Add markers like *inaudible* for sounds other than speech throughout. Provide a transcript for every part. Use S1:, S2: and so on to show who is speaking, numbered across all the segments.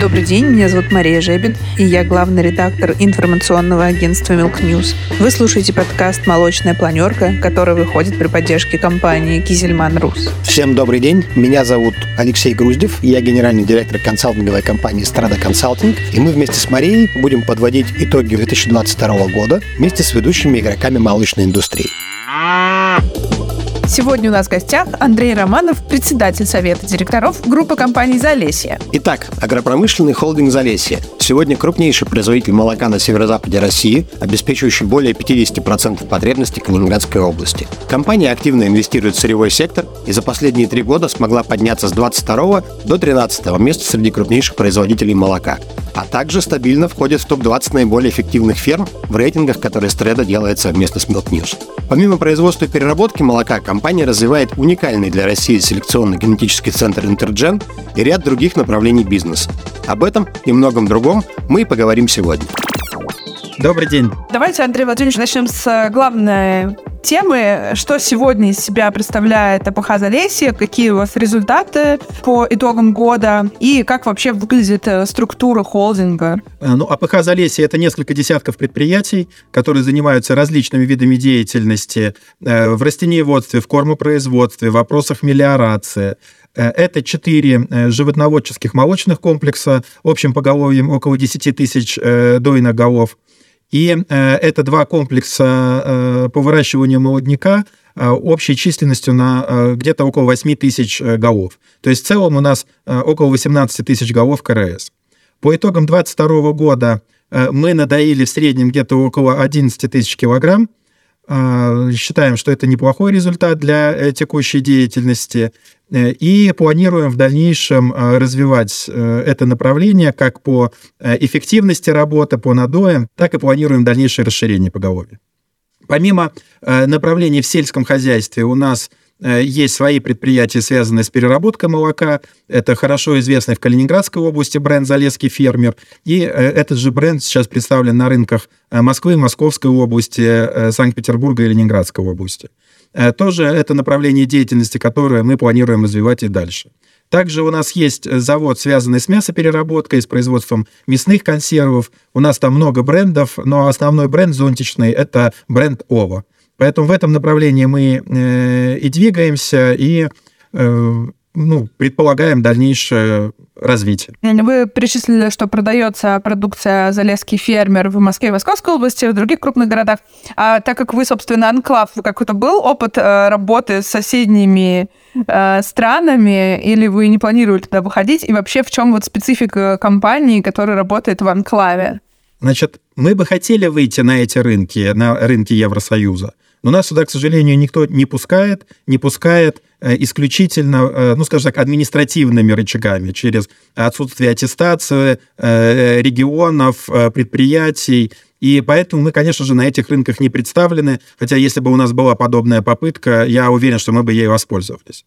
S1: Добрый день, меня зовут Мария Жебин, и я главный редактор информационного агентства Milk News. Вы слушаете подкаст «Молочная планерка», который выходит при поддержке компании «Кизельман Рус».
S2: Всем добрый день, меня зовут Алексей Груздев, я генеральный директор консалтинговой компании «Страда Консалтинг», и мы вместе с Марией будем подводить итоги 2022 года вместе с ведущими игроками молочной индустрии.
S1: Сегодня у нас в гостях Андрей Романов, председатель Совета директоров группы компаний «Залесье».
S2: Итак, агропромышленный холдинг «Залесье». Сегодня крупнейший производитель молока на северо-западе России, обеспечивающий более 50% потребностей Калининградской области. Компания активно инвестирует в сырьевой сектор и за последние три года смогла подняться с 22 до 13 места среди крупнейших производителей молока а также стабильно входит в топ-20 наиболее эффективных ферм в рейтингах, которые Стреда делает совместно с Milk News. Помимо производства и переработки молока, компания развивает уникальный для России селекционно-генетический центр Интерджен и ряд других направлений бизнеса. Об этом и многом другом мы и поговорим сегодня.
S3: Добрый день.
S1: Давайте, Андрей Владимирович, начнем с главной темы. Что сегодня из себя представляет АПХ Залесье, какие у вас результаты по итогам года и как вообще выглядит э, структура холдинга?
S3: Э, ну, АПХ Залесье — это несколько десятков предприятий, которые занимаются различными видами деятельности э, в растениеводстве, в кормопроизводстве, в вопросах мелиорации, это четыре животноводческих молочных комплекса общим поголовьем около 10 тысяч дойных голов. И э, это два комплекса э, по выращиванию молодняка э, общей численностью на где-то около 8 тысяч голов. То есть в целом у нас около 18 тысяч голов КРС. По итогам 2022 года мы надоили в среднем где-то около 11 тысяч килограмм. Считаем, что это неплохой результат для текущей деятельности. Э, и планируем в дальнейшем э, развивать э, это направление как по эффективности работы, по надоям, так и планируем дальнейшее расширение поголовья. Помимо направлений в сельском хозяйстве у нас есть свои предприятия, связанные с переработкой молока. Это хорошо известный в Калининградской области бренд «Залесский фермер». И этот же бренд сейчас представлен на рынках Москвы, Московской области, Санкт-Петербурга и Ленинградской области. Э, тоже это направление деятельности, которое мы планируем развивать и дальше. Также у нас есть э, завод, связанный с мясопереработкой, с производством мясных консервов. У нас там много брендов, но основной бренд зонтичный – это бренд ОВА. Поэтому в этом направлении мы э, и двигаемся, и ну, предполагаем дальнейшее развитие.
S1: Вы перечислили, что продается продукция «Залесский фермер» в Москве и Московской области, в других крупных городах. А так как вы, собственно, анклав, какой-то был опыт э, работы с соседними э, странами, или вы не планировали туда выходить? И вообще, в чем вот специфика компании, которая работает в анклаве?
S3: Значит, мы бы хотели выйти на эти рынки, на рынки Евросоюза, но нас сюда, к сожалению, никто не пускает, не пускает Э, исключительно, э, ну, скажем так, административными рычагами, через отсутствие аттестации э, регионов, предприятий. И поэтому мы, конечно же, на этих рынках не представлены, хотя если бы у нас была подобная попытка, я уверен, что мы бы ей воспользовались.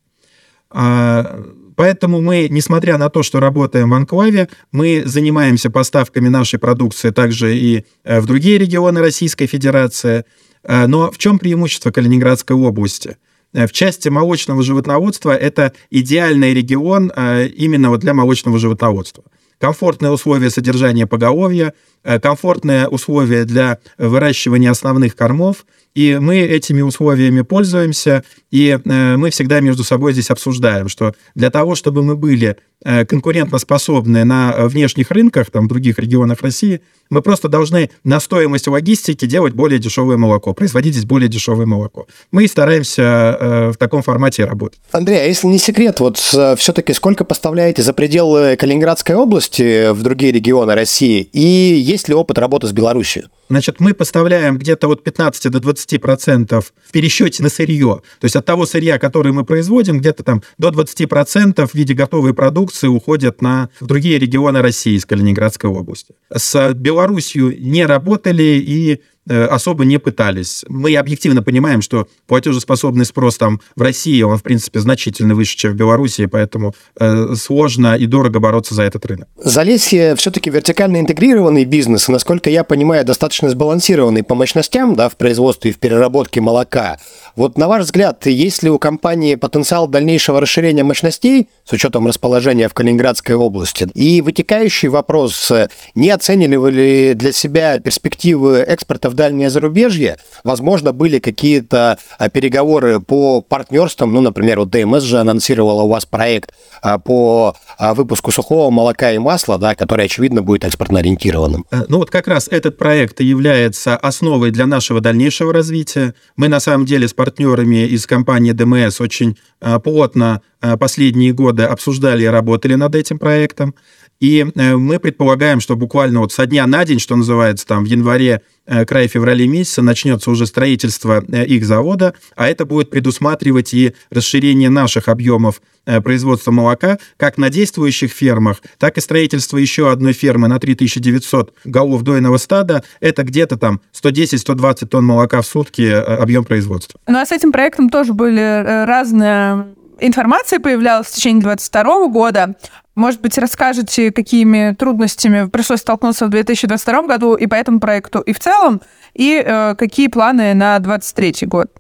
S3: А, поэтому мы, несмотря на то, что работаем в Анклаве, мы занимаемся поставками нашей продукции также и в другие регионы Российской Федерации. Но в чем преимущество Калининградской области – Э, в части молочного животноводства это идеальный регион э, именно вот для молочного животноводства. Комфортные условия содержания поголовья, э, комфортные условия для выращивания основных кормов, и мы этими условиями пользуемся, и мы всегда между собой здесь обсуждаем, что для того, чтобы мы были конкурентоспособны на внешних рынках, там, в других регионах России, мы просто должны на стоимость логистики делать более дешевое молоко, производить здесь более дешевое молоко. Мы стараемся э, в таком формате работать.
S2: Андрей, а если не секрет, вот э, все-таки сколько поставляете за пределы Калининградской области в другие регионы России? И есть ли опыт работы с Беларусью?
S3: Значит, мы поставляем где-то от 15 до 20 процентов в пересчете на сырье. То есть от того сырья, которое мы производим, где-то там до 20 процентов в виде готовой продукции уходят на другие регионы России из Калининградской области. С Беларусью не работали и особо не пытались. Мы объективно понимаем, что платежеспособный спрос там в России, он, в принципе, значительно выше, чем в Беларуси, поэтому э, сложно и дорого бороться за этот рынок.
S2: Залесье все-таки вертикально интегрированный бизнес, насколько я понимаю, достаточно сбалансированный по мощностям да, в производстве и в переработке молока. Вот на ваш взгляд, есть ли у компании потенциал дальнейшего расширения мощностей с учетом расположения в Калининградской области? И вытекающий вопрос, не оценили вы ли для себя перспективы экспорта в дальнее зарубежье? Возможно, были какие-то а, переговоры по партнерствам, ну, например, вот ДМС же анонсировала у вас проект а, по а, выпуску сухого молока и масла, да, который, очевидно, будет экспортно ориентированным.
S3: Э, ну вот как раз этот проект является основой для нашего дальнейшего развития. Мы на самом деле с партнерами из компании ДМС очень э, плотно э, последние годы обсуждали и работали над этим проектом. И э, мы предполагаем, что буквально вот со дня на день, что называется, там в январе, край феврале месяца начнется уже строительство их завода, а это будет предусматривать и расширение наших объемов производства молока как на действующих фермах, так и строительство еще одной фермы на 3900 голов дойного стада. Это где-то там 110-120 тонн молока в сутки объем производства.
S1: Ну а с этим проектом тоже были разные информация появлялась в течение 2022 года. Может быть, расскажете, какими трудностями пришлось столкнуться в 2022 году и по этому проекту, и в целом, и э, какие планы на 2023 год?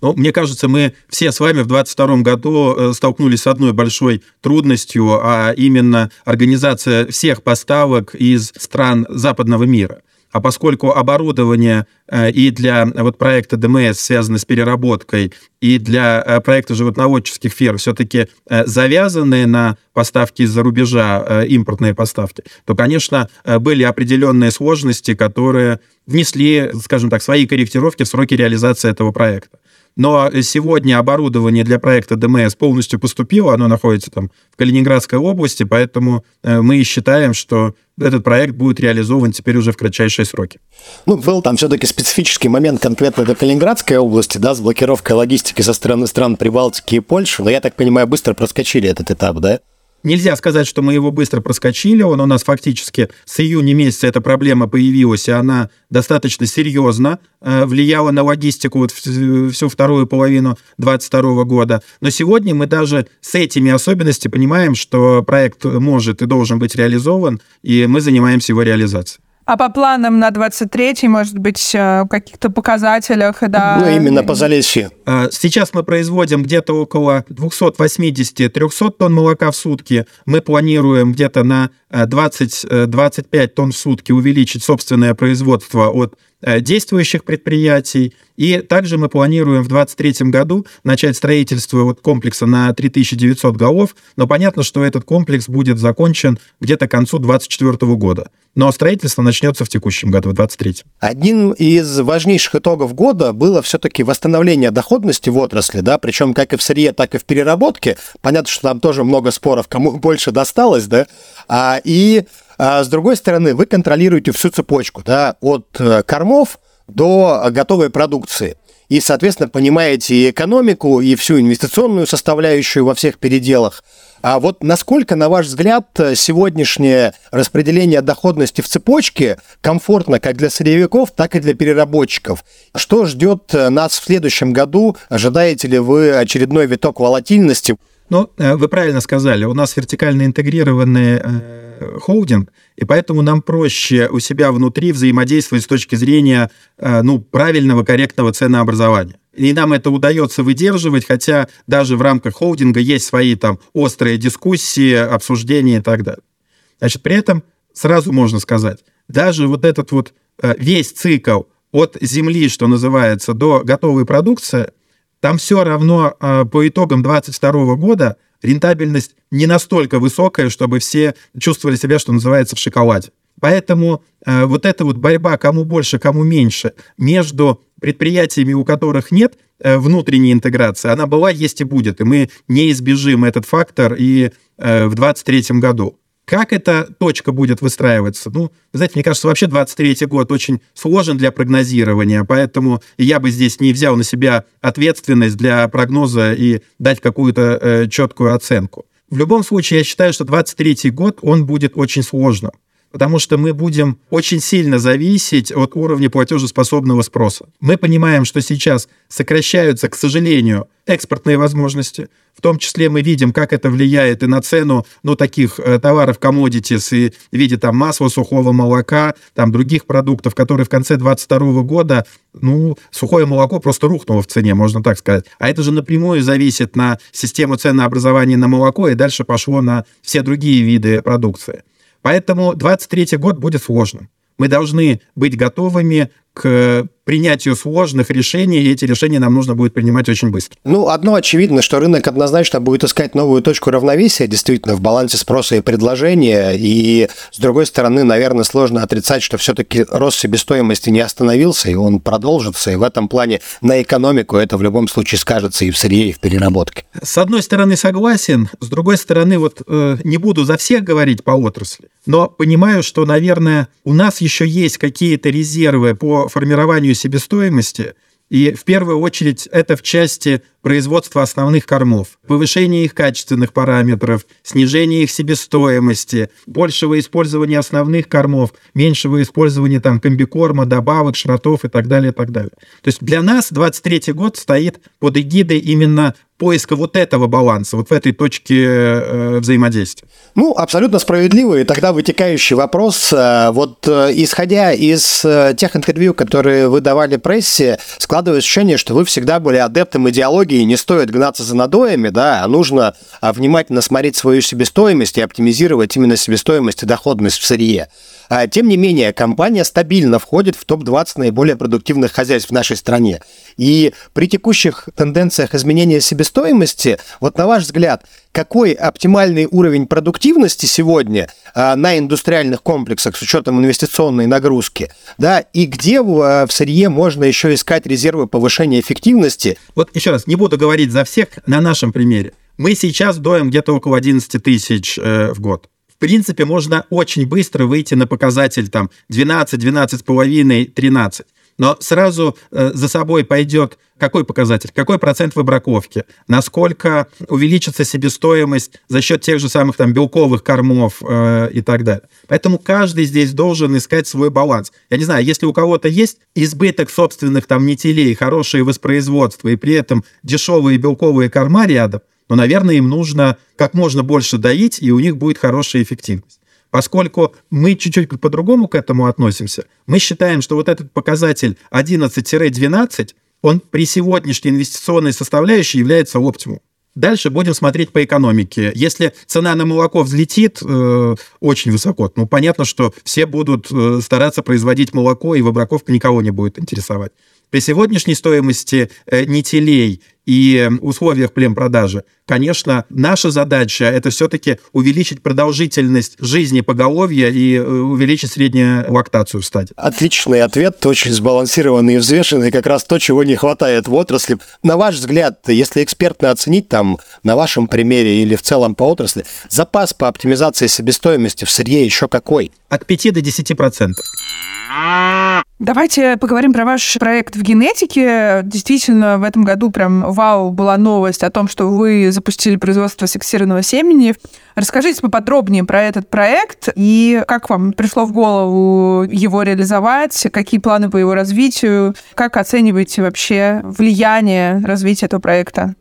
S3: Ну, мне кажется, мы все с вами в 2022 году э, столкнулись с одной большой трудностью, а именно организация всех поставок из стран западного мира. А поскольку оборудование э, и для вот проекта ДМС связано с переработкой, и для э, проекта животноводческих ферм все-таки э, завязаны на поставки из-за рубежа, импортные поставки, то, конечно, были определенные сложности, которые внесли, скажем так, свои корректировки в сроки реализации этого проекта. Но сегодня оборудование для проекта ДМС полностью поступило, оно находится там в Калининградской области, поэтому э, мы считаем, что этот проект будет реализован теперь уже в кратчайшие сроки.
S2: Ну, был там все-таки специфический момент конкретно для Калининградской области, да, с блокировкой логистики со стороны стран Прибалтики и Польши, но я так понимаю, быстро проскочили этот этап, да?
S3: Нельзя сказать, что мы его быстро проскочили. Он у нас фактически с июня месяца эта проблема появилась, и она достаточно серьезно э, влияла на логистику вот всю вторую половину 2022 года. Но сегодня мы даже с этими особенностями понимаем, что проект может и должен быть реализован, и мы занимаемся его реализацией.
S1: А по планам на 23-й, может быть, э, в каких-то показателях, да?
S2: Ну, именно по Залесью.
S3: А, сейчас мы производим где-то около 280-300 тонн молока в сутки. Мы планируем где-то на 20-25 э, тонн в сутки увеличить собственное производство от Э, действующих предприятий. И также мы планируем в 2023 году начать строительство вот комплекса на 3900 голов, но понятно, что этот комплекс будет закончен где-то к концу 2024 года. Но строительство начнется в текущем году, в 2023.
S2: Один из важнейших итогов года было все-таки восстановление доходности в отрасли, да, причем как и в сырье, так и в переработке. Понятно, что там тоже много споров, кому больше досталось, да, а, и а с другой стороны, вы контролируете всю цепочку, да, от э, кормов до готовой продукции. И, соответственно, понимаете и экономику, и всю инвестиционную составляющую во всех переделах. А вот насколько, на ваш взгляд, сегодняшнее распределение доходности в цепочке комфортно как для сырьевиков, так и для переработчиков? Что ждет нас в следующем году? Ожидаете ли вы очередной виток волатильности?
S3: Ну, э, вы правильно сказали, у нас вертикально интегрированный э, холдинг, и поэтому нам проще у себя внутри взаимодействовать с точки зрения э, ну, правильного, корректного ценообразования. И нам это удается выдерживать, хотя даже в рамках холдинга есть свои там острые дискуссии, обсуждения и так далее. Значит, при этом сразу можно сказать, даже вот этот вот весь цикл от земли, что называется, до готовой продукции, там все равно э, по итогам 2022 года рентабельность не настолько высокая, чтобы все чувствовали себя, что называется, в шоколаде. Поэтому э, вот эта вот борьба, кому больше, кому меньше, между предприятиями, у которых нет э, внутренней интеграции, она была, есть и будет. И мы не избежим этот фактор и в 2023 году. Как эта точка будет выстраиваться? Ну, знаете, мне кажется, вообще 23 год очень сложен для прогнозирования, поэтому я бы здесь не взял на себя ответственность для прогноза и дать какую-то э, четкую оценку. В любом случае, я считаю, что 23 год, он будет очень сложным. потому что мы будем очень сильно зависеть от уровня платежеспособного спроса. Мы понимаем, что сейчас сокращаются, к сожалению, экспортные возможности. В том числе мы видим, как это влияет и на цену ну, таких э, товаров, commodities, и в виде там масла, сухого молока, там других продуктов, которые в конце 2022 года, ну, сухое молоко просто рухнуло в цене, можно так сказать. А это же напрямую зависит на систему ценообразования на молоко и дальше пошло на все другие виды продукции. Поэтому 23 год будет сложным. Мы должны быть готовыми к принятию сложных решений, и эти решения нам нужно будет принимать очень быстро.
S2: Ну, одно очевидно, что рынок однозначно будет искать новую точку равновесия, действительно, в балансе спроса и предложения, и, с другой стороны, наверное, сложно отрицать, что все-таки рост себестоимости не остановился, и он продолжится, и в этом плане на экономику это в любом случае скажется и в сырье, и в переработке.
S3: С одной стороны, согласен, с другой стороны, вот э, не буду за всех говорить по отрасли, но понимаю, что, наверное, у нас еще есть какие-то резервы по формированию себестоимости, и в первую очередь это в части производства основных кормов, повышение их качественных параметров, снижение их себестоимости, большего использования основных кормов, меньшего использования там комбикорма, добавок, шротов и так далее, и так далее. То есть для нас 23 год стоит под эгидой именно поиска вот этого баланса, вот в этой точке э, взаимодействия.
S2: Ну, абсолютно справедливо. И тогда вытекающий вопрос. Э, вот э, исходя из э, тех интервью, которые вы давали прессе, складывается ощущение, что вы всегда были адептом идеологии, не стоит гнаться за надоями, да, а нужно внимательно смотреть свою себестоимость и оптимизировать именно себестоимость и доходность в сырье. А, тем не менее, компания стабильно входит в топ-20 наиболее продуктивных хозяйств в нашей стране. И при текущих тенденциях изменения себестоимости, вот на ваш взгляд, какой оптимальный уровень продуктивности сегодня а, на индустриальных комплексах с учетом инвестиционной нагрузки, да, и где в, а, в сырье можно еще искать резервы повышения эффективности?
S3: Вот еще раз, не буду говорить за всех на нашем примере. Мы сейчас доем где-то около 11 тысяч э, в год в принципе, можно очень быстро выйти на показатель там 12, 12,5, 13. Но сразу э, за собой пойдет какой показатель, какой процент выбраковки, насколько увеличится себестоимость за счет тех же самых там белковых кормов э, и так далее. Поэтому каждый здесь должен искать свой баланс. Я не знаю, если у кого-то есть избыток собственных там нетелей, хорошее воспроизводство и при этом дешевые белковые корма рядом, но, наверное, им нужно как можно больше доить, и у них будет хорошая эффективность. Поскольку мы чуть-чуть по-другому к этому относимся, мы считаем, что вот этот показатель 11-12, он при сегодняшней инвестиционной составляющей является оптимумом. Дальше будем смотреть по экономике. Если цена на молоко взлетит э, очень высоко, ну, понятно, что все будут э, стараться производить молоко, и выбраковка никого не будет интересовать. При сегодняшней стоимости э, нетелей и условиях племпродажи, конечно, наша задача – это все-таки увеличить продолжительность жизни поголовья и э, увеличить среднюю лактацию в стаде.
S2: Отличный ответ, очень сбалансированный и взвешенный, как раз то, чего не хватает в отрасли. На ваш взгляд, если экспертно оценить там на вашем примере или в целом по отрасли, запас по оптимизации себестоимости в сырье еще какой?
S3: От 5 до 10 процентов.
S1: Давайте поговорим про ваш проект в генетике. Действительно, в этом году прям вау была новость о том, что вы запустили производство сексированного семени. Расскажите поподробнее про этот проект и как вам пришло в голову его реализовать, какие планы по его развитию, как оцениваете вообще влияние развития этого проекта?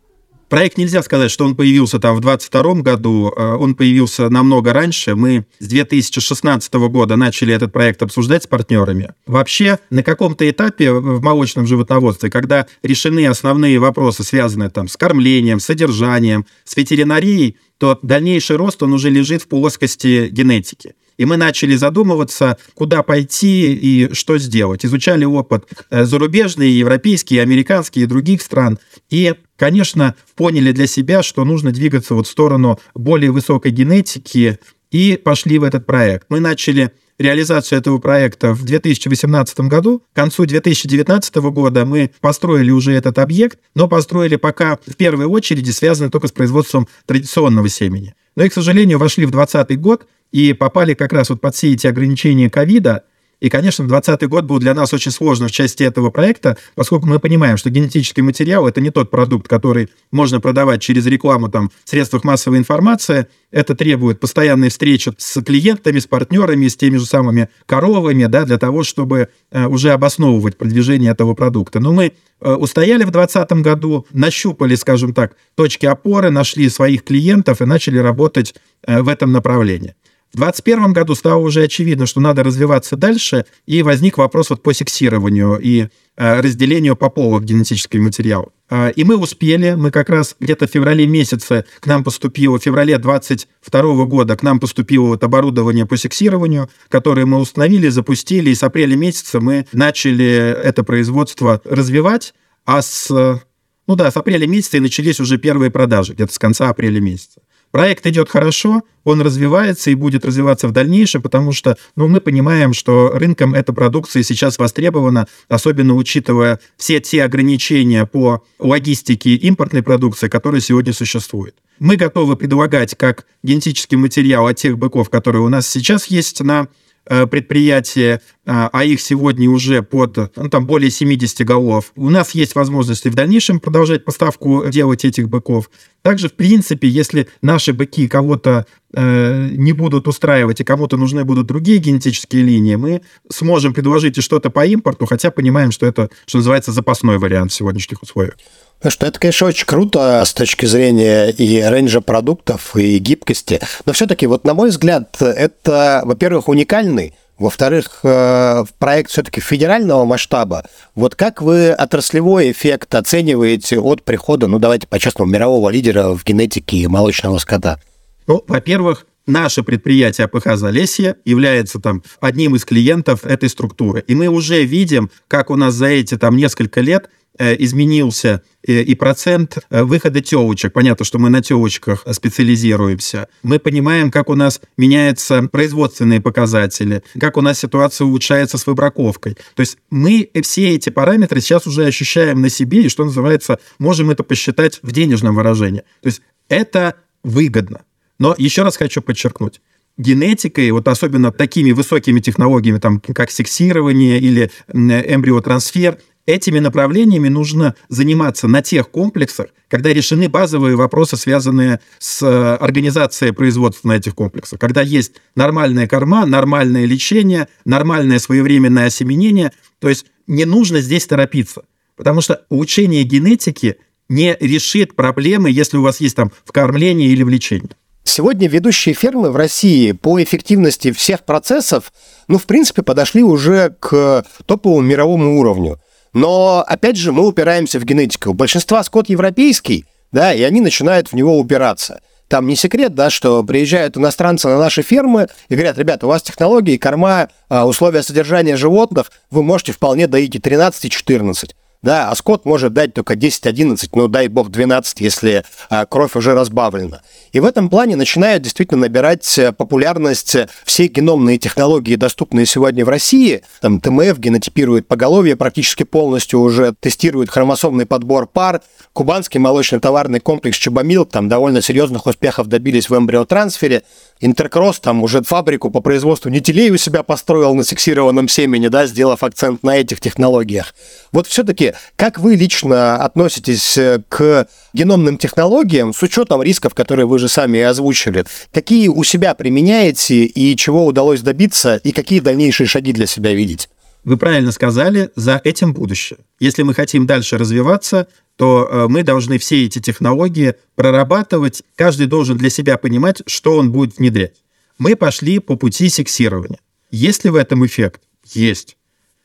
S3: Проект нельзя сказать, что он появился там в 22 году, э, он появился намного раньше. Мы с 2016 года начали этот проект обсуждать с партнерами. Вообще, на каком-то этапе в молочном животноводстве, когда решены основные вопросы, связанные там с кормлением, содержанием, с ветеринарией, то дальнейший рост, он уже лежит в плоскости генетики. И мы начали задумываться, куда пойти и что сделать. Изучали опыт э, зарубежный, европейский, американский и других стран. И, конечно, поняли для себя, что нужно двигаться вот в сторону более высокой генетики и пошли в этот проект. Мы начали реализацию этого проекта в 2018 году. К концу 2019 года мы построили уже этот объект, но построили пока в первой очереди связанный только с производством традиционного семени. Но и, к сожалению, вошли в 2020 год и попали как раз вот под все эти ограничения ковида, И, конечно, 2020 год был для нас очень сложным в части этого проекта, поскольку мы понимаем, что генетический материал – это не тот продукт, который можно продавать через рекламу там, в средствах массовой информации. Это требует постоянной встречи с клиентами, с партнерами, с теми же самыми коровами, да, для того, чтобы э, уже обосновывать продвижение этого продукта. Но мы э, устояли в 2020 году, нащупали, скажем так, точки опоры, нашли своих клиентов и начали работать э, в этом направлении. В 2021 году стало уже очевидно, что надо развиваться дальше, и возник вопрос вот по сексированию и э, разделению поповых генетических материалов. Э, и мы успели, мы как раз где-то в феврале месяце к нам поступило, в феврале 2022 года к нам поступило вот оборудование по сексированию, которое мы установили, запустили, и с апреля месяца мы начали это производство развивать, а с, ну да, с апреля месяца и начались уже первые продажи, где-то с конца апреля месяца. Проект идет хорошо, он развивается и будет развиваться в дальнейшем, потому что ну, мы понимаем, что рынком эта продукция сейчас востребована, особенно учитывая все те ограничения по логистике импортной продукции, которые сегодня существуют. Мы готовы предлагать как генетический материал от тех быков, которые у нас сейчас есть на предприятия, а, а их сегодня уже под ну, там, более 70 голов. У нас есть возможность и в дальнейшем продолжать поставку делать этих быков. Также, в принципе, если наши быки кого-то э, не будут устраивать и кому-то нужны будут другие генетические линии, мы сможем предложить и что-то по импорту, хотя понимаем, что это, что называется, запасной вариант в сегодняшних условиях.
S2: Ну что это, конечно, очень круто с точки зрения и рейнджа продуктов, и гибкости. Но все-таки, вот на мой взгляд, это, во-первых, уникальный во-вторых, э, проект все-таки федерального масштаба. Вот как вы отраслевой эффект оцениваете от прихода, ну давайте по-честному, мирового лидера в генетике молочного скота?
S3: Ну, во-первых, наше предприятие АПХ «Залесье» является там одним из клиентов этой структуры. И мы уже видим, как у нас за эти там несколько лет изменился э, и процент э, выхода телочек. Понятно, что мы на телочках специализируемся. Мы понимаем, как у нас меняются производственные показатели, как у нас ситуация улучшается с выбраковкой. То есть мы все эти параметры сейчас уже ощущаем на себе, и, что называется, можем это посчитать в денежном выражении. То есть это выгодно. Но еще раз хочу подчеркнуть, генетикой, вот особенно такими высокими технологиями, там, как сексирование или эмбриотрансфер, Этими направлениями нужно заниматься на тех комплексах, когда решены базовые вопросы, связанные с э, организацией производства на этих комплексах. Когда есть нормальная корма, нормальное лечение, нормальное своевременное осеменение. То есть не нужно здесь торопиться. Потому что улучшение генетики не решит проблемы, если у вас есть там в кормлении или в лечении.
S2: Сегодня ведущие фермы в России по эффективности всех процессов, ну, в принципе, подошли уже к топовому мировому уровню. Но, опять же, мы упираемся в генетику. У большинства скот европейский, да, и они начинают в него упираться. Там не секрет, да, что приезжают иностранцы на наши фермы и говорят, ребята, у вас технологии, корма, а, условия содержания животных, вы можете вполне доить и 13, и 14 да, а скот может дать только 10-11, ну дай бог 12, если а, кровь уже разбавлена. И в этом плане начинают действительно набирать э, популярность э, все геномные технологии, доступные сегодня в России. Там ТМФ генотипирует поголовье практически полностью, уже тестирует хромосомный подбор пар. Кубанский молочный товарный комплекс Чебомил там довольно серьезных успехов добились в эмбриотрансфере. Интеркросс там уже фабрику по производству нетелей у себя построил на сексированном семени, да, сделав акцент на этих технологиях. Вот все-таки, как вы лично относитесь э, к геномным технологиям с учетом рисков, которые вы же сами озвучили? Какие у себя применяете и чего удалось добиться, и какие дальнейшие шаги для себя видеть?
S3: Вы правильно сказали, за этим будущее. Если мы хотим дальше развиваться, то э, мы должны все эти технологии прорабатывать. Каждый должен для себя понимать, что он будет внедрять. Мы пошли по пути сексирования. Есть ли в этом эффект? Есть.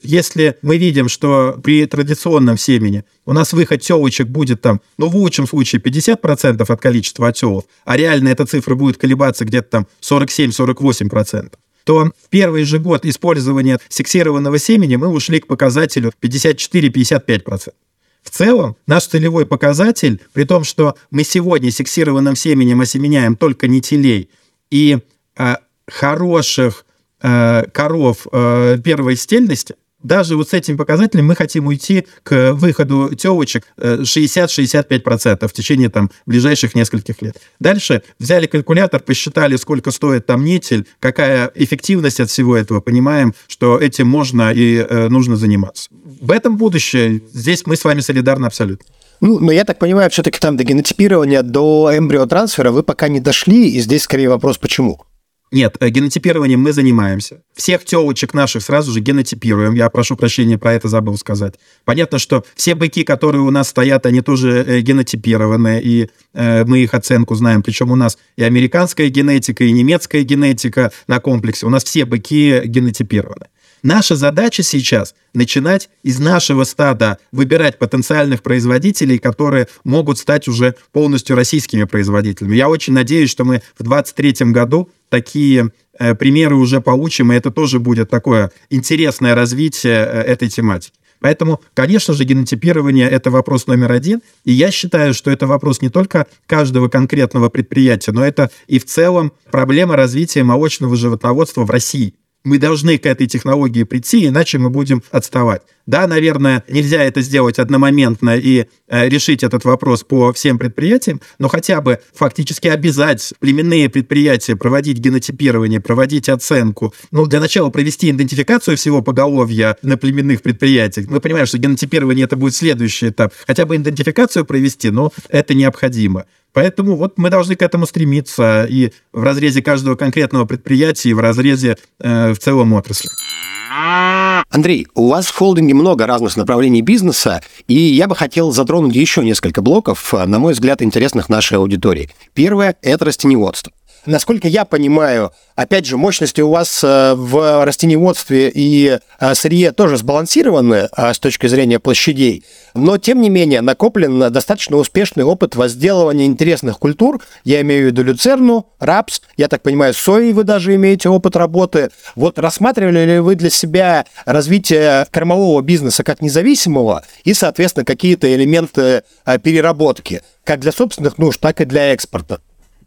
S3: Если мы видим, что при традиционном семени у нас выход телочек будет там, ну, в лучшем случае 50% от количества отелов, а реально эта цифра будет колебаться где-то там 47-48%, то в первый же год использования сексированного семени мы ушли к показателю 54-55%. В целом, наш целевой показатель, при том, что мы сегодня сексированным семенем осеменяем только нетелей и э, хороших э, коров э, первой стельности, даже вот с этим показателем мы хотим уйти к выходу телочек 60-65% в течение там ближайших нескольких лет. Дальше взяли калькулятор, посчитали, сколько стоит там нетель, какая эффективность от всего этого, понимаем, что этим можно и э, нужно заниматься. В этом будущее. Здесь мы с вами солидарны абсолютно.
S2: Ну, но я так понимаю, все-таки там до генотипирования, до эмбриотрансфера вы пока не дошли, и здесь скорее вопрос, почему?
S3: Нет, э, генотипированием мы занимаемся. Всех телочек наших сразу же генотипируем. Я прошу прощения, про это забыл сказать. Понятно, что все быки, которые у нас стоят, они тоже э, генотипированы, и э, мы их оценку знаем. Причем у нас и американская генетика, и немецкая генетика на комплексе. У нас все быки генотипированы. Наша задача сейчас начинать из нашего стада выбирать потенциальных производителей, которые могут стать уже полностью российскими производителями. Я очень надеюсь, что мы в 2023 году такие э, примеры уже получим, и это тоже будет такое интересное развитие э, этой тематики. Поэтому, конечно же, генотипирование – это вопрос номер один. И я считаю, что это вопрос не только каждого конкретного предприятия, но это и в целом проблема развития молочного животноводства в России мы должны к этой технологии прийти, иначе мы будем отставать. Да, наверное, нельзя это сделать одномоментно и э, решить этот вопрос по всем предприятиям, но хотя бы фактически обязать племенные предприятия проводить генотипирование, проводить оценку. Ну, для начала провести идентификацию всего поголовья на племенных предприятиях. Мы понимаем, что генотипирование это будет следующий этап. Хотя бы идентификацию провести, но это необходимо. Поэтому вот мы должны к этому стремиться и в разрезе каждого конкретного предприятия, и в разрезе э, в целом отрасли.
S2: Андрей, у вас в холдинге много разных направлений бизнеса, и я бы хотел затронуть еще несколько блоков, на мой взгляд, интересных нашей аудитории. Первое – это растеневодство. Насколько я понимаю, опять же, мощности у вас э, в растениеводстве и э, сырье тоже сбалансированы э, с точки зрения площадей, но, тем не менее, накоплен достаточно успешный опыт возделывания интересных культур. Я имею в виду люцерну, рапс, я так понимаю, сои вы даже имеете опыт работы. Вот рассматривали ли вы для себя развитие кормового бизнеса как независимого и, соответственно, какие-то элементы переработки, как для собственных нужд, так и для экспорта?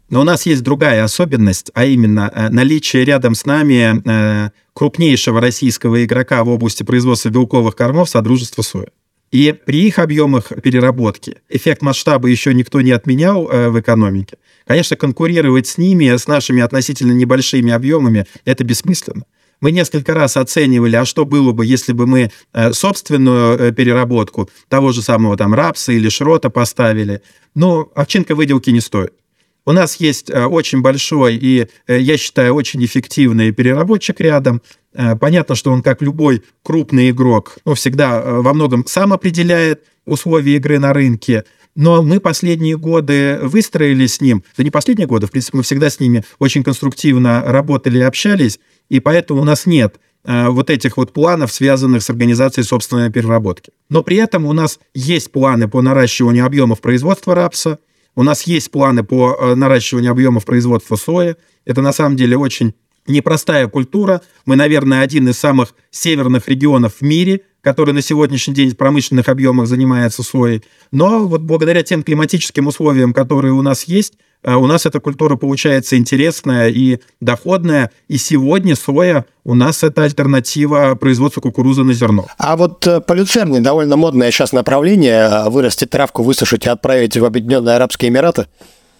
S3: Но у нас есть другая особенность, а именно э, наличие рядом с нами э, крупнейшего российского игрока в области производства белковых кормов Содружества соя. И при их объемах переработки эффект масштаба еще никто не отменял э, в экономике. Конечно, конкурировать с ними, с нашими относительно небольшими объемами, это бессмысленно. Мы несколько раз оценивали, а что было бы, если бы мы собственную переработку того же самого там рапса или шрота поставили. Но овчинка выделки не стоит. У нас есть э, очень большой и, э, я считаю, очень эффективный переработчик рядом. Э, понятно, что он, как любой крупный игрок, ну, всегда во многом сам определяет условия игры на рынке. Но мы последние годы выстроили с ним, да не последние годы, в принципе, мы всегда с ними очень конструктивно работали и общались, и поэтому у нас нет вот этих вот планов, связанных с организацией собственной переработки. Но при этом у нас есть планы по наращиванию объемов производства рапса, у нас есть планы по э, наращиванию объемов производства сои. Это на самом деле очень непростая культура. Мы, наверное, один из самых северных регионов в мире, который на сегодняшний день в промышленных объемах занимается соей. Но вот благодаря тем климатическим условиям, которые у нас есть, э, у нас эта культура получается интересная и доходная. И сегодня соя у нас это альтернатива производству кукурузы на зерно.
S2: А вот э, по люцерне довольно модное сейчас направление вырастить травку, высушить и отправить в Объединенные Арабские Эмираты.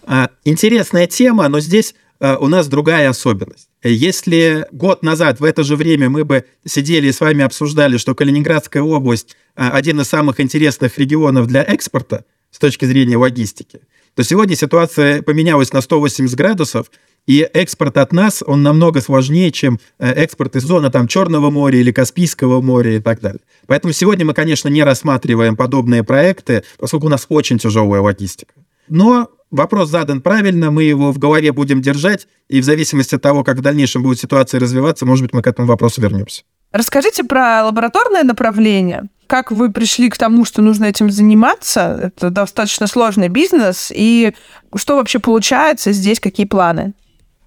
S3: А, интересная тема, но здесь у нас другая особенность. Если год назад в это же время мы бы сидели и с вами обсуждали, что Калининградская область э, один из самых интересных регионов для экспорта с точки зрения логистики, то сегодня ситуация поменялась на 180 градусов, и экспорт от нас, он намного сложнее, чем э, экспорт из зоны там, Черного моря или Каспийского моря и так далее. Поэтому сегодня мы, конечно, не рассматриваем подобные проекты, поскольку у нас очень тяжелая логистика. Но вопрос задан правильно, мы его в голове будем держать, и в зависимости от того, как в дальнейшем будет ситуация развиваться, может быть, мы к этому вопросу вернемся.
S1: Расскажите про лабораторное направление. Как вы пришли к тому, что нужно этим заниматься? Это достаточно сложный бизнес. И что вообще получается здесь? Какие планы?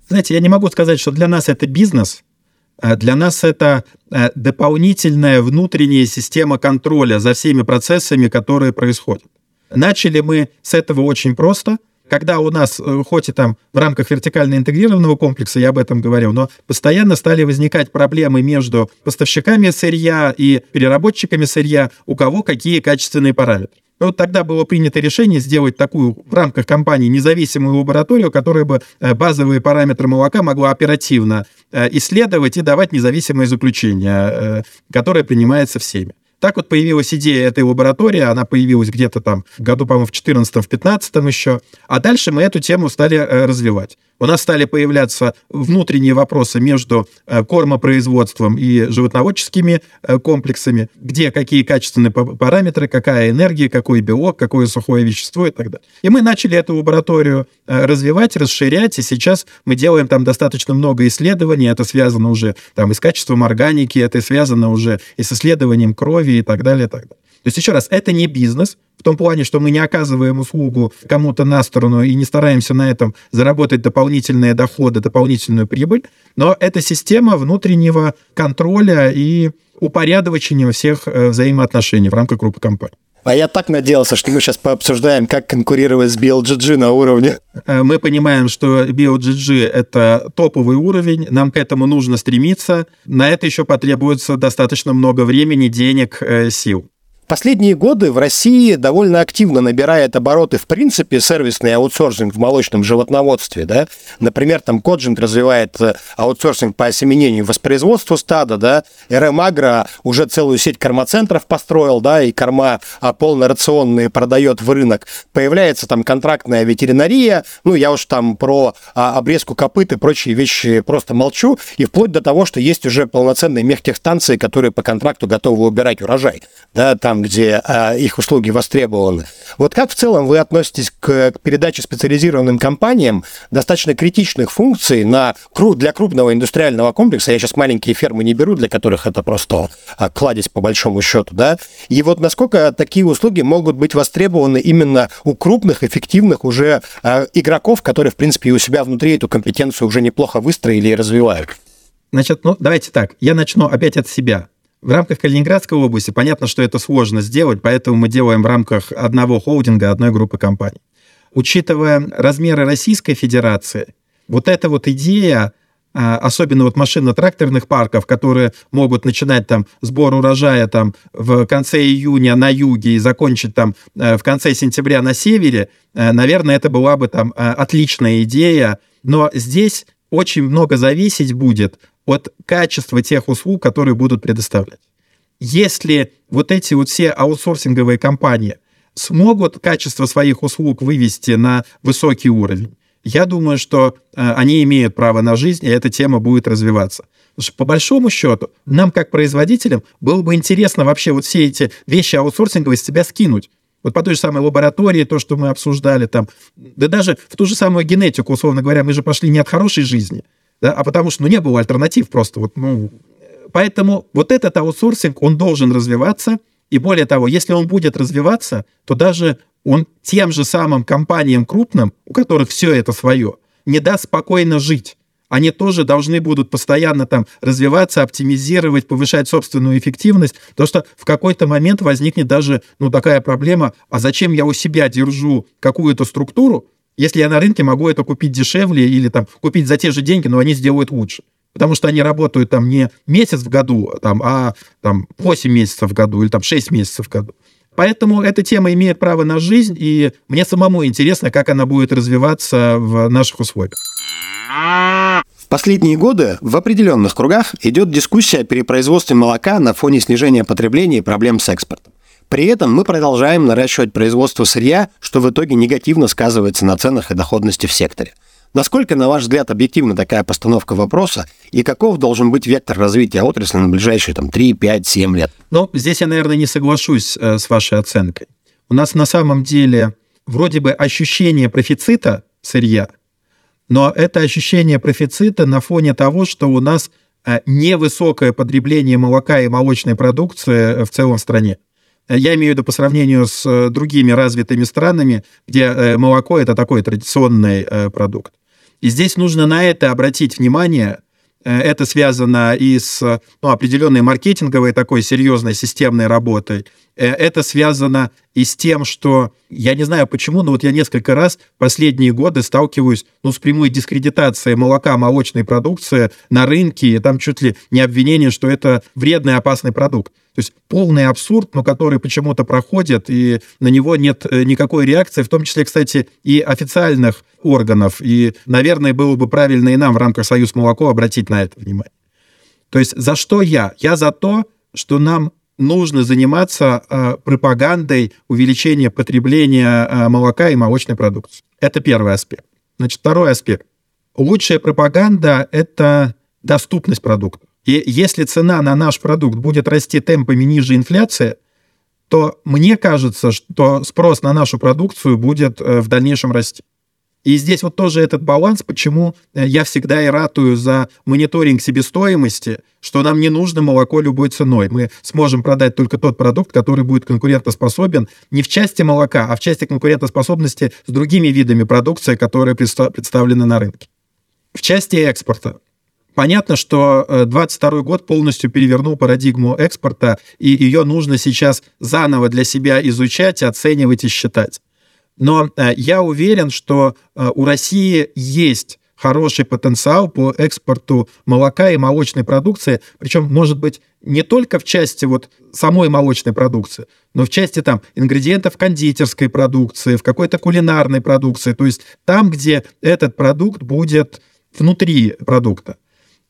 S3: Знаете, я не могу сказать, что для нас это бизнес. А для нас это э, дополнительная внутренняя система контроля за всеми процессами, которые происходят. Начали мы с этого очень просто. Когда у нас, э, хоть и там в рамках вертикально интегрированного комплекса, я об этом говорил, но постоянно стали возникать проблемы между поставщиками сырья и переработчиками сырья, у кого какие качественные параметры. Вот тогда было принято решение сделать такую в рамках компании независимую лабораторию, которая бы э, базовые параметры молока могла оперативно э, исследовать и давать независимое заключение, которое принимается всеми. Так вот появилась идея этой лаборатории, она появилась где-то там году, по-моему, в 14 в 15 еще, а дальше мы эту тему стали э, развивать. У нас стали появляться внутренние вопросы между э, кормопроизводством и животноводческими э, комплексами, где какие качественные параметры, какая энергия, какой белок, какое сухое вещество и так далее. И мы начали эту лабораторию развивать, расширять, и сейчас мы делаем там достаточно много исследований, это связано уже там и с качеством органики, это связано уже и с исследованием крови и так далее, и так далее. То есть, еще раз, это не бизнес, в том плане, что мы не оказываем услугу кому-то на сторону и не стараемся на этом заработать дополнительные доходы, дополнительную прибыль, но это система внутреннего контроля и упорядочения всех э, взаимоотношений в рамках группы компаний.
S2: А я так надеялся, что мы сейчас пообсуждаем, как конкурировать с BLGG на уровне.
S3: Э, мы понимаем, что BLGG — это топовый уровень, нам к этому нужно стремиться. На это еще потребуется достаточно много времени, денег, э, сил.
S2: Последние годы в России довольно активно набирает обороты, в принципе, сервисный аутсорсинг в молочном животноводстве. Да? Например, там Коджент развивает э, аутсорсинг по осеменению воспроизводству стада, да? РМ Агро уже целую сеть кормоцентров построил, да, и корма а, полнорационные продает в рынок. Появляется там контрактная ветеринария, ну, я уж там про а, обрезку копыт и прочие вещи просто молчу, и вплоть до того, что есть уже полноценные мехтехстанции, которые по контракту готовы убирать урожай. Да, там где а, их услуги востребованы. Вот как в целом вы относитесь к, к передаче специализированным компаниям достаточно критичных функций на, для крупного индустриального комплекса? Я сейчас маленькие фермы не беру, для которых это просто а, кладезь по большому счету, да? И вот насколько такие услуги могут быть востребованы именно у крупных, эффективных уже а, игроков, которые, в принципе, и у себя внутри эту компетенцию уже неплохо выстроили и развивают?
S3: Значит, ну, давайте так. Я начну опять от себя. В рамках Калининградской области понятно, что это сложно сделать, поэтому мы делаем в рамках одного холдинга, одной группы компаний. Учитывая размеры Российской Федерации, вот эта вот идея, а, особенно вот машинно-тракторных парков, которые могут начинать там сбор урожая там в конце июня на юге и закончить там э, в конце сентября на севере, э, наверное, это была бы там э, отличная идея. Но здесь очень много зависеть будет от качества тех услуг, которые будут предоставлять. Если вот эти вот все аутсорсинговые компании смогут качество своих услуг вывести на высокий уровень, я думаю, что э, они имеют право на жизнь, и эта тема будет развиваться. Потому что по большому счету нам, как производителям, было бы интересно вообще вот все эти вещи аутсорсинговые с себя скинуть. Вот по той же самой лаборатории, то, что мы обсуждали там, да даже в ту же самую генетику, условно говоря, мы же пошли не от хорошей жизни, да, а потому что ну, не было альтернатив просто. Вот, ну, поэтому вот этот аутсорсинг, он должен развиваться, и более того, если он будет развиваться, то даже он тем же самым компаниям крупным, у которых все это свое, не даст спокойно жить. Они тоже должны будут постоянно там развиваться, оптимизировать, повышать собственную эффективность, потому что в какой-то момент возникнет даже ну, такая проблема, а зачем я у себя держу какую-то структуру, если я на рынке могу это купить дешевле или там купить за те же деньги, но они сделают лучше. Потому что они работают там не месяц в году, там, а там 8 месяцев в году или там 6 месяцев в году. Поэтому эта тема имеет право на жизнь, и мне самому интересно, как она будет развиваться в наших условиях.
S2: В последние годы в определенных кругах идет дискуссия о перепроизводстве молока на фоне снижения потребления и проблем с экспортом. При этом мы продолжаем наращивать производство сырья, что в итоге негативно сказывается на ценах и доходности в секторе. Насколько, на ваш взгляд, объективна такая постановка вопроса и каков должен быть вектор развития отрасли на ближайшие там, 3, 5, 7 лет?
S3: Ну, здесь я, наверное, не соглашусь э, с вашей оценкой. У нас на самом деле вроде бы ощущение профицита сырья, но это ощущение профицита на фоне того, что у нас э, невысокое потребление молока и молочной продукции в целом в стране. Я имею в виду по сравнению с э, другими развитыми странами, где э, молоко – это такой традиционный э, продукт. И здесь нужно на это обратить внимание, это связано и с ну, определенной маркетинговой такой серьезной системной работой. Это связано и с тем, что я не знаю почему, но вот я несколько раз последние годы сталкиваюсь ну, с прямой дискредитацией молока, молочной продукции на рынке, и там чуть ли не обвинение, что это вредный, опасный продукт. То есть полный абсурд, но который почему-то проходит, и на него нет э, никакой реакции, в том числе, кстати, и официальных органов. И, наверное, было бы правильно и нам в рамках «Союз молоко» обратить на это внимание. То есть за что я? Я за то, что нам нужно заниматься э, пропагандой увеличения потребления э, молока и молочной продукции. Это первый аспект. Значит, второй аспект. Лучшая пропаганда – это доступность продукта. И если цена на наш продукт будет расти темпами ниже инфляции, то мне кажется, что спрос на нашу продукцию будет э, в дальнейшем расти. И здесь вот тоже этот баланс, почему э, я всегда и ратую за мониторинг себестоимости, что нам не нужно молоко любой ценой. Мы сможем продать только тот продукт, который будет конкурентоспособен не в части молока, а в части конкурентоспособности с другими видами продукции, которые представлены на рынке. В части экспорта Понятно, что 22 э, год полностью перевернул парадигму экспорта, и ее нужно сейчас заново для себя изучать, оценивать и считать. Но э, я уверен, что э, у России есть хороший потенциал по экспорту молока и молочной продукции, причем, может быть, не только в части вот самой молочной продукции, но в части там ингредиентов кондитерской продукции, в какой-то кулинарной продукции, то есть там, где этот продукт будет внутри продукта.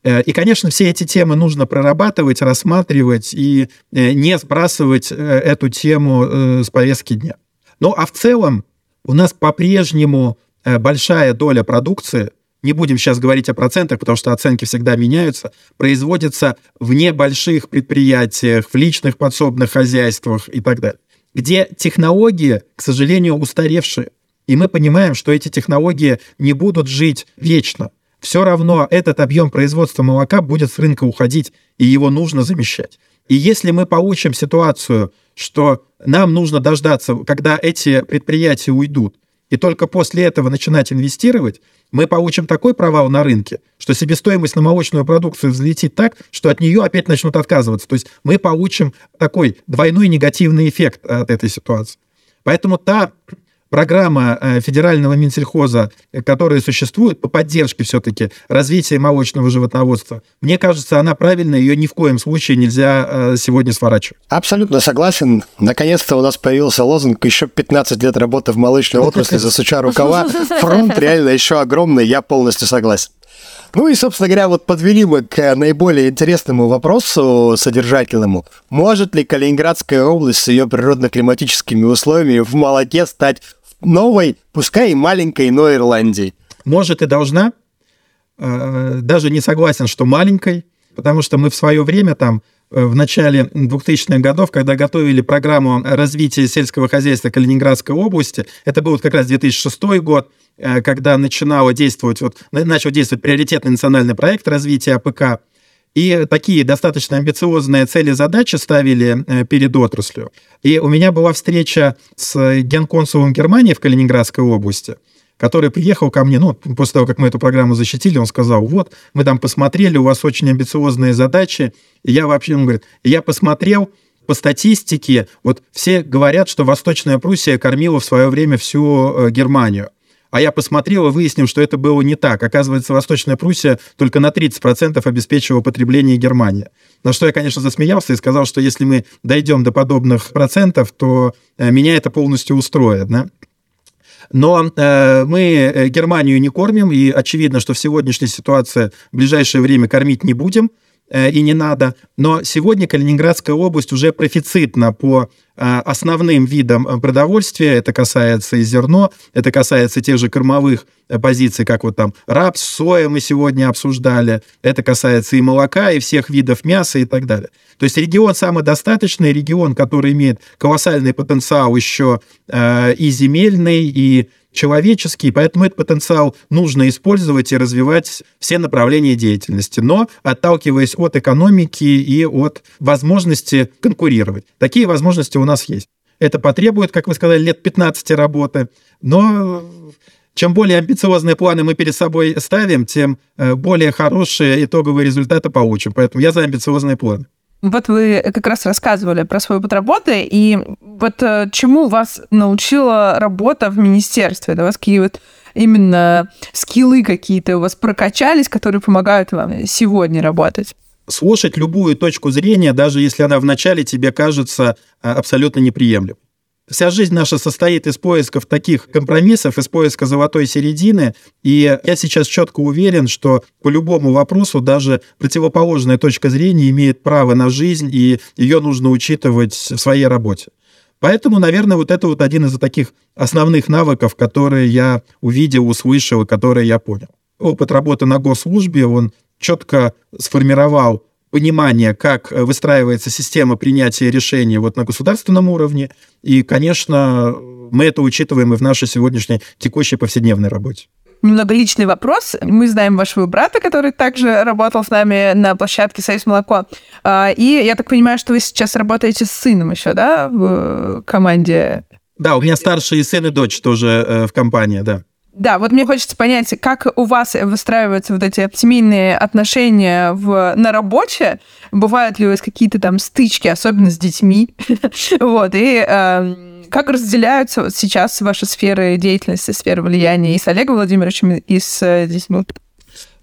S3: Э, и, конечно, все эти темы нужно прорабатывать, рассматривать и э, не сбрасывать э, эту тему с повестки дня. Ну а в целом у нас по-прежнему большая доля продукции, не будем сейчас говорить о процентах, потому что оценки всегда меняются, производится в небольших предприятиях, в личных подсобных хозяйствах и так далее, где технологии, к сожалению, устаревшие. И мы понимаем, что эти технологии не будут жить вечно все равно этот объем производства молока будет с рынка уходить, и его нужно замещать. И если мы получим ситуацию, что нам нужно дождаться, когда эти предприятия уйдут, и только после этого начинать инвестировать, мы получим такой провал на рынке, что себестоимость на молочную продукцию взлетит так, что от нее опять начнут отказываться. То есть мы получим такой двойной негативный эффект от этой ситуации. Поэтому та программа э, федерального Минсельхоза, э, которая существует по поддержке все-таки развития молочного животноводства, мне кажется, она правильная, ее ни в коем случае нельзя э, сегодня сворачивать.
S2: Абсолютно согласен. Наконец-то у нас появился лозунг «Еще 15 лет работы в молочной отрасли, *laughs* засуча рукава». *laughs* Фронт реально еще огромный, я полностью согласен. Ну и, собственно говоря, вот подвели мы к наиболее интересному вопросу содержательному. Может ли Калининградская область с ее природно-климатическими условиями в молоке стать новой, пускай и маленькой, но Ирландии.
S3: Может и должна. Э, даже не согласен, что маленькой, потому что мы в свое время там э, в начале 2000-х годов, когда готовили программу развития сельского хозяйства Калининградской области, это был как раз 2006 год, э, когда начинало действовать, вот, начал действовать приоритетный национальный проект развития АПК, и такие достаточно амбициозные цели задачи ставили э, перед отраслью. И у меня была встреча с генконсулом Германии в Калининградской области, который приехал ко мне, ну, после того, как мы эту программу защитили, он сказал, вот, мы там посмотрели, у вас очень амбициозные задачи. И я вообще, он говорит, я посмотрел, по статистике, вот все говорят, что Восточная Пруссия кормила в свое время всю э, Германию. А я посмотрел и выяснил, что это было не так. Оказывается, Восточная Пруссия только на 30% обеспечивала потребление Германии. На что я, конечно, засмеялся и сказал, что если мы дойдем до подобных процентов, то э, меня это полностью устроит. Да? Но э, мы э, Германию не кормим, и очевидно, что в сегодняшней ситуации в ближайшее время кормить не будем. Э, и не надо. Но сегодня Калининградская область уже профицитна по э, основным видам э, продовольствия. Это касается и зерно, это касается тех же кормовых позиций, как вот там рапс, соя мы сегодня обсуждали. Это касается и молока, и всех видов мяса и так далее. То есть регион самодостаточный, регион, который имеет колоссальный потенциал еще и земельный, и человеческий, поэтому этот потенциал нужно использовать и развивать все направления деятельности, но отталкиваясь от экономики и от возможности конкурировать. Такие возможности у нас есть. Это потребует, как вы сказали, лет 15 работы, но чем более амбициозные планы мы перед собой ставим, тем э, более хорошие итоговые результаты получим. Поэтому я за амбициозные планы.
S1: Вот вы как раз рассказывали про свой опыт работы, и вот э, чему вас научила работа в министерстве? Да, у вас какие вот именно скиллы какие-то у вас прокачались, которые помогают вам сегодня работать?
S3: Слушать любую точку зрения, даже если она вначале тебе кажется э, абсолютно неприемлемой. Вся жизнь наша состоит из поисков таких компромиссов, из поиска золотой середины. И я сейчас четко уверен, что по любому вопросу даже противоположная точка зрения имеет право на жизнь, и ее нужно учитывать в своей работе. Поэтому, наверное, вот это вот один из таких основных навыков, которые я увидел, услышал и которые я понял. Опыт работы на госслужбе, он четко сформировал понимание, как э, выстраивается система принятия решений вот на государственном уровне. И, конечно, мы это учитываем и в нашей сегодняшней текущей повседневной работе.
S1: Немного личный вопрос. Мы знаем вашего брата, который также работал с нами на площадке «Союз молоко». А, и я так понимаю, что вы сейчас работаете с сыном еще, да, в команде?
S3: Да, у меня старший сын и дочь тоже э, в компании, да.
S1: Да, вот мне хочется понять, как у вас выстраиваются вот эти семейные отношения в, на работе? Бывают ли у вас какие-то там стычки, особенно с детьми? *laughs* вот, и э, как разделяются сейчас ваши сферы деятельности, сферы влияния и с Олегом Владимировичем, и с э, детьми?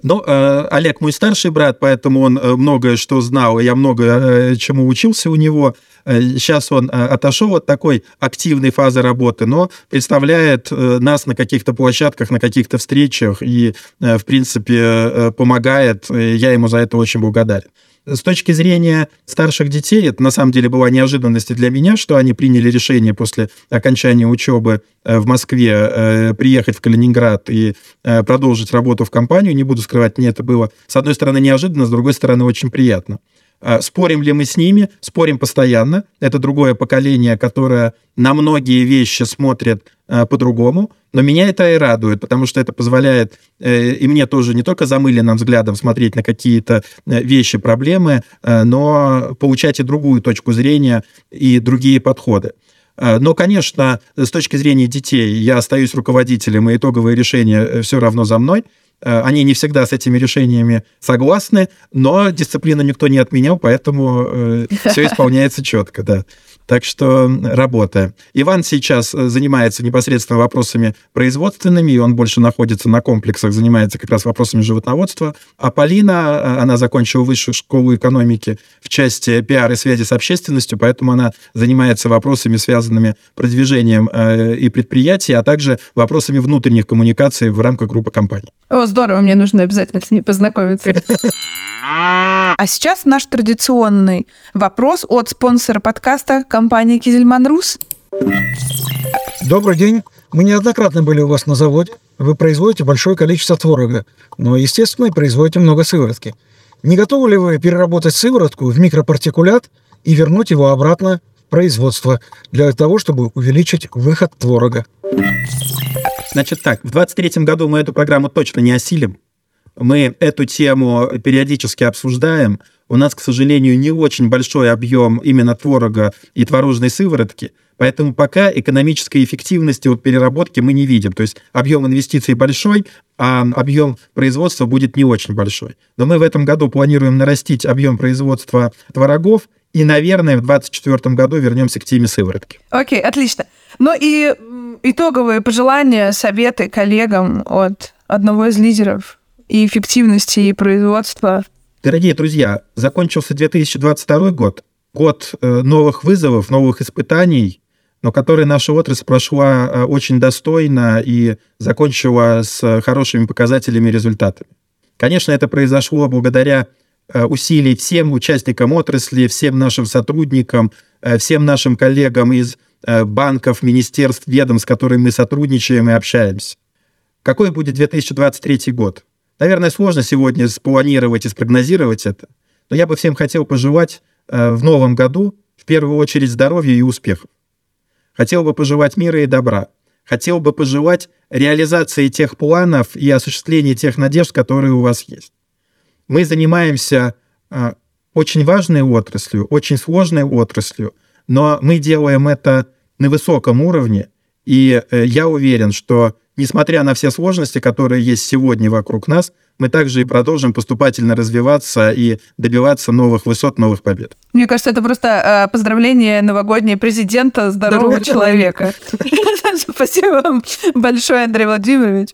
S3: Ну, э, Олег мой старший брат, поэтому он э, многое что знал, я много э, чему учился у него. Сейчас он отошел от такой активной фазы работы, но представляет нас на каких-то площадках, на каких-то встречах и, в принципе, помогает. Я ему за это очень благодарен. С точки зрения старших детей, это на самом деле была неожиданность для меня, что они приняли решение после окончания учебы э, в Москве э, приехать в Калининград и э, продолжить работу в компанию. Не буду скрывать, мне это было, с одной стороны, неожиданно, с другой стороны, очень приятно. А, спорим ли мы с ними? Спорим постоянно. Это другое поколение, которое на многие вещи смотрит а, по-другому. Но меня это и радует, потому что это позволяет э, и мне тоже не только замыленным взглядом смотреть на какие-то э, вещи, проблемы, э, но получать и другую точку зрения, и другие подходы. Но, конечно, с точки зрения детей я остаюсь руководителем, и итоговое решение все равно за мной – Э, они не всегда с этими решениями согласны, но дисциплину никто не отменял, поэтому э, все *laughs* исполняется четко, да. Так что работа. Иван сейчас э, занимается непосредственно вопросами производственными, и он больше находится на комплексах, занимается как раз вопросами животноводства. А Полина, э, она закончила высшую школу экономики в части пиар и связи с общественностью, поэтому она занимается вопросами, связанными продвижением э, и предприятий, а также вопросами внутренних коммуникаций в рамках группы компаний.
S1: О, здорово, мне нужно обязательно с ней познакомиться. *laughs* А сейчас наш традиционный вопрос от спонсора подкаста компании Кизельман Рус.
S4: Добрый день. Мы неоднократно были у вас на заводе. Вы производите большое количество творога, но, естественно, производите много сыворотки. Не готовы ли вы переработать сыворотку в микропартикулят и вернуть его обратно в производство для того, чтобы увеличить выход творога?
S3: Значит так, в 2023 году мы эту программу точно не осилим. Мы эту тему периодически обсуждаем. У нас, к сожалению, не очень большой объем именно творога и творожной сыворотки, поэтому пока экономической эффективности от переработки мы не видим. То есть объем инвестиций большой, а объем производства будет не очень большой. Но мы в этом году планируем нарастить объем производства творогов, и, наверное, в 2024 году вернемся к теме сыворотки.
S1: Окей, okay, отлично. Ну и итоговые пожелания, советы коллегам от одного из лидеров и эффективности и производства.
S3: Дорогие друзья, закончился 2022 год, год э, новых вызовов, новых испытаний, но который наша отрасль прошла э, очень достойно и закончила с хорошими показателями и результатами. Конечно, это произошло благодаря э, усилий всем участникам отрасли, всем нашим сотрудникам, всем нашим коллегам из банков, министерств, ведомств, с которыми мы сотрудничаем и общаемся. Какой будет 2023 год? Наверное, сложно сегодня спланировать и спрогнозировать это, но я бы всем хотел пожелать э, в новом году в первую очередь здоровья и успехов. Хотел бы пожелать мира и добра. Хотел бы пожелать реализации тех планов и осуществления тех надежд, которые у вас есть. Мы занимаемся э, очень важной отраслью, очень сложной отраслью, но мы делаем это на высоком уровне, и э, я уверен, что несмотря на все сложности, которые есть сегодня вокруг нас, мы также и продолжим поступательно развиваться и добиваться новых высот, новых побед.
S1: Мне кажется, это просто э, поздравление новогоднее президента здорового человека. *laughs* Спасибо вам большое, Андрей Владимирович.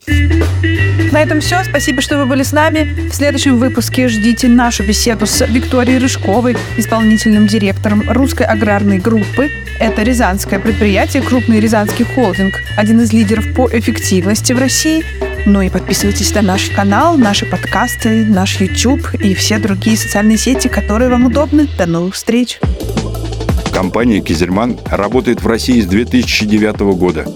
S1: На этом все. Спасибо, что вы были с нами. В следующем выпуске ждите нашу беседу с Викторией Рыжковой, исполнительным директором русской аграрной группы. Это рязанское предприятие, крупный рязанский холдинг, один из лидеров по эффективности в России. Ну и подписывайтесь на наш канал, наши подкасты, наш YouTube и все другие социальные сети, которые вам удобны. До новых встреч!
S5: Компания «Кизельман» работает в России с 2009 года.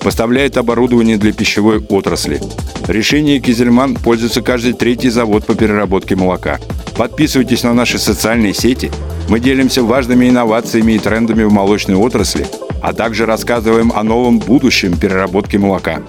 S5: Поставляет оборудование для пищевой отрасли. Решение «Кизельман» пользуется каждый третий завод по переработке молока. Подписывайтесь на наши социальные сети. Мы делимся важными инновациями и трендами в молочной отрасли, а также рассказываем о новом будущем переработки молока.